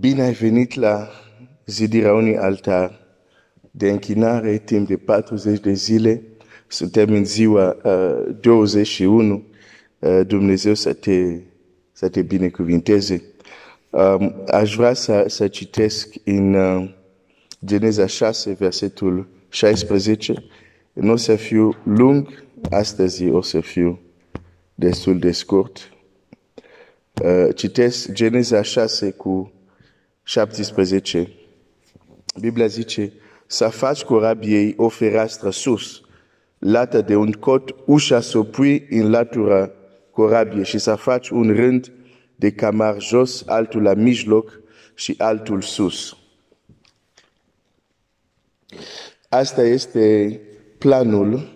Bine ai venit la zidirea unui altar de închinare timp de 40 de zile. Suntem în ziua uh, 21. Uh, Dumnezeu să te, să te binecuvinteze. Um, aș vrea să, să citesc în uh, Geneza 6, versetul 16. Nu o să fiu lung, astăzi o să fiu destul de scurt. Uh, citesc Geneza 6 cu 17. Biblia zice, să faci corabiei o fereastră sus, lată de un cot, ușa să o pui în latura corabiei și să faci un rând de camar jos, altul la mijloc și altul sus. Asta este planul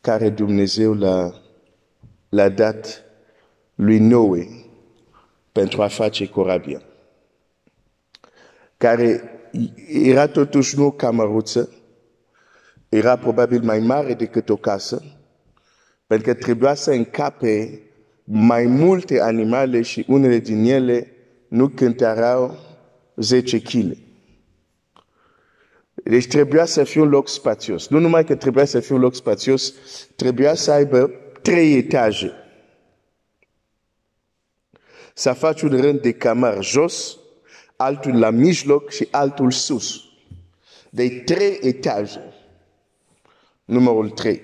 care Dumnezeu l-a, l-a dat lui Noe pentru a face corabia, care era totuși nu o camaruță, era probabil mai mare decât o casă, pentru că trebuia să încape mai multe animale și unele din ele nu cântărau 10 kg. Deci trebuia să fie un loc spațios. Nu numai că trebuia să fie un loc spațios, trebuia să aibă trei etaje. Să faci un rând de camar jos, altul la mijloc și altul sus. De trei etaje. Numărul trei.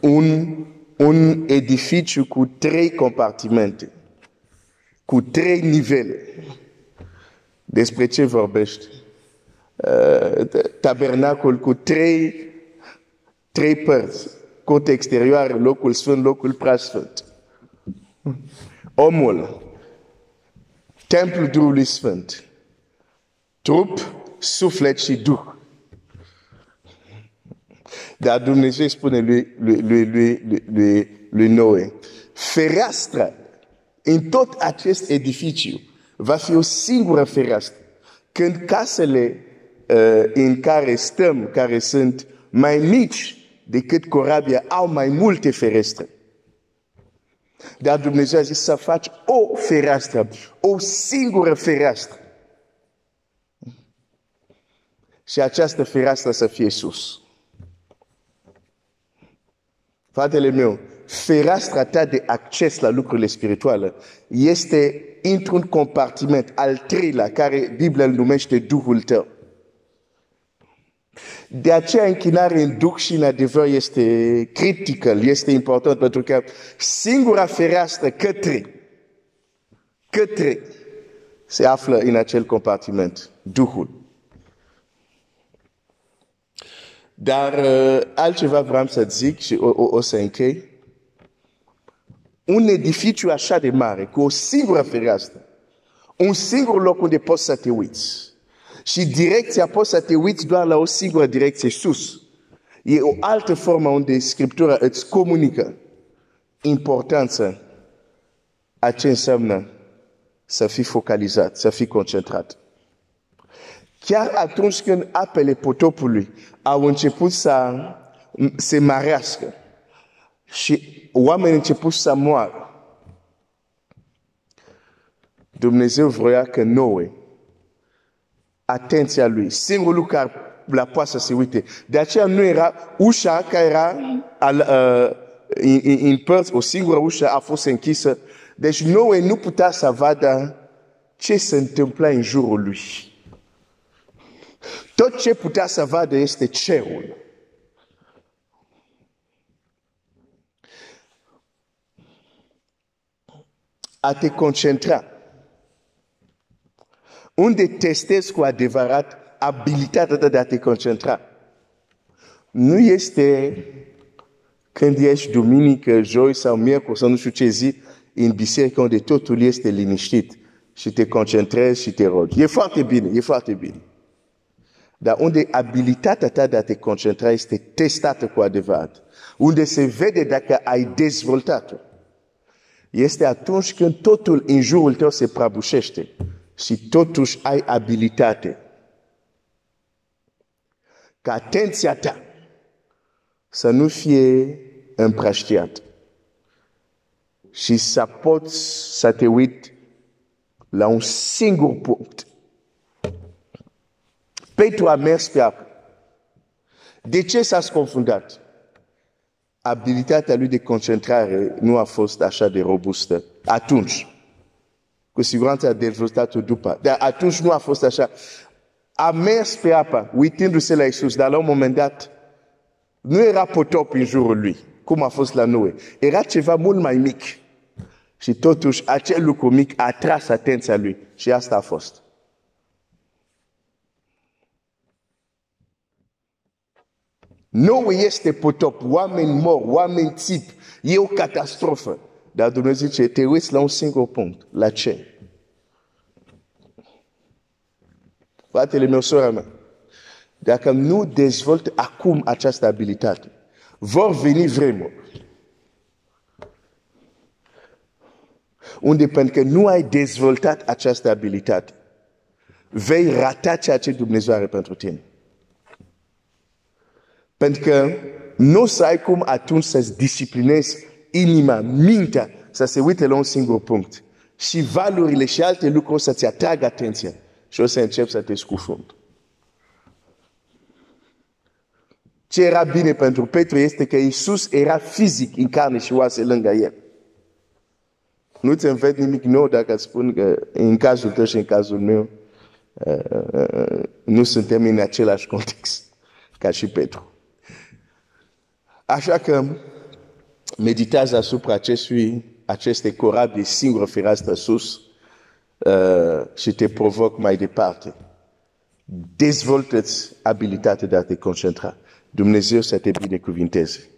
Un, un edificiu cu trei compartimente, cu trei nivele. Despre ce vorbește? Uh, tabernacul cu trei, trei părți. Cot exterior, locul sfânt, locul preasfânt. Omul, templul Duhului Sfânt, trup, suflet și Duh. Dar Dumnezeu spune lui, lui, lui, lui, lui, lui Noe, fereastra în tot acest edificiu va fi o singură fereastră. Când casele uh, în care stăm, care sunt mai mici decât corabia, au mai multe ferestre. Dar Dumnezeu a zis să faci o fereastră, o singură fereastră. Și această fereastră să fie sus. Fratele meu, fereastra ta de acces la lucrurile spirituale este într-un compartiment al treilea care Biblia îl numește Duhul tău. De aceea închinare în duc și în adevăr este critical, este important, pentru că singura fereastră către, către, se află în acel compartiment, Duhul. Dar uh, altceva vreau să zic și o, o, o să închei. Un edificiu așa de mare, cu o singură fereastră, un singur loc unde poți să te uiți, și direcția poți să te uiți doar la o singură direcție, sus. E o altă formă unde Scriptura îți comunică importanța a ce înseamnă să fii focalizat, să fii concentrat. Chiar atunci când apele potopului au început să se marească și oamenii au început să moară, Dumnezeu vrea că noi atenția lui. Singurul lucru care la poate să se uite. De aceea nu era ușa care era al, uh, în, în părți, o singură ușă a fost închisă. Deci Noe nu putea să vadă ce se întâmpla în jurul lui. Tot ce putea să vadă este cerul. A te concentra unde testezi cu adevărat abilitatea de a te concentra. Nu este când ești duminică, joi sau miercuri sau nu știu ce zi în biserică unde totul este liniștit și te concentrezi și te rogi. E foarte bine, e foarte bine. Dar unde abilitatea ta de a te concentra este testată cu adevărat, unde se vede dacă ai dezvoltat-o, este atunci când totul în jurul tău se prăbușește și totuși ai abilitate ca atenția ta să nu fie împrăștiat și să poți să te uiți la un singur punct. Petru a mers pe apă. De ce s-a sconfundat? Abilitatea lui de concentrare nu a fost așa de robustă atunci. Cu siguranță a dezvoltat-o după. Dar atunci nu a fost așa. A mers pe apă, uitându-se la Isus, dar la un moment dat nu era potop în jurul lui, cum a fost la Noe. Era ceva mult mai mic. Și totuși acel lucru mic a atras atenția lui. Și asta a fost. Nu este potop, oameni mor, oameni tip, e o catastrofă. Dar Dumnezeu zice, te uiți la un singur punct. La ce? Fratele meu, sora mea, dacă nu dezvolt acum această abilitate, vor veni vremuri unde pentru că nu ai dezvoltat această abilitate, vei rata ceea ce Dumnezeu are pentru tine. Pentru că nu o să ai cum atunci să-ți disciplinezi inima, mintea, să se uite la un singur punct. Și valurile și alte lucruri o să-ți atragă atenția și o să începi să te scufund. Ce era bine pentru Petru este că Iisus era fizic în carne și oase lângă el. Nu ți înveți nimic nou dacă spun că în cazul tău și în cazul meu nu suntem în același context ca și Petru. Așa că meditează asupra acestui, acestei corabie singură fereastră sus uh, și te provoc mai departe. Dezvoltă-ți abilitatea de a te concentra. Dumnezeu să te binecuvinteze.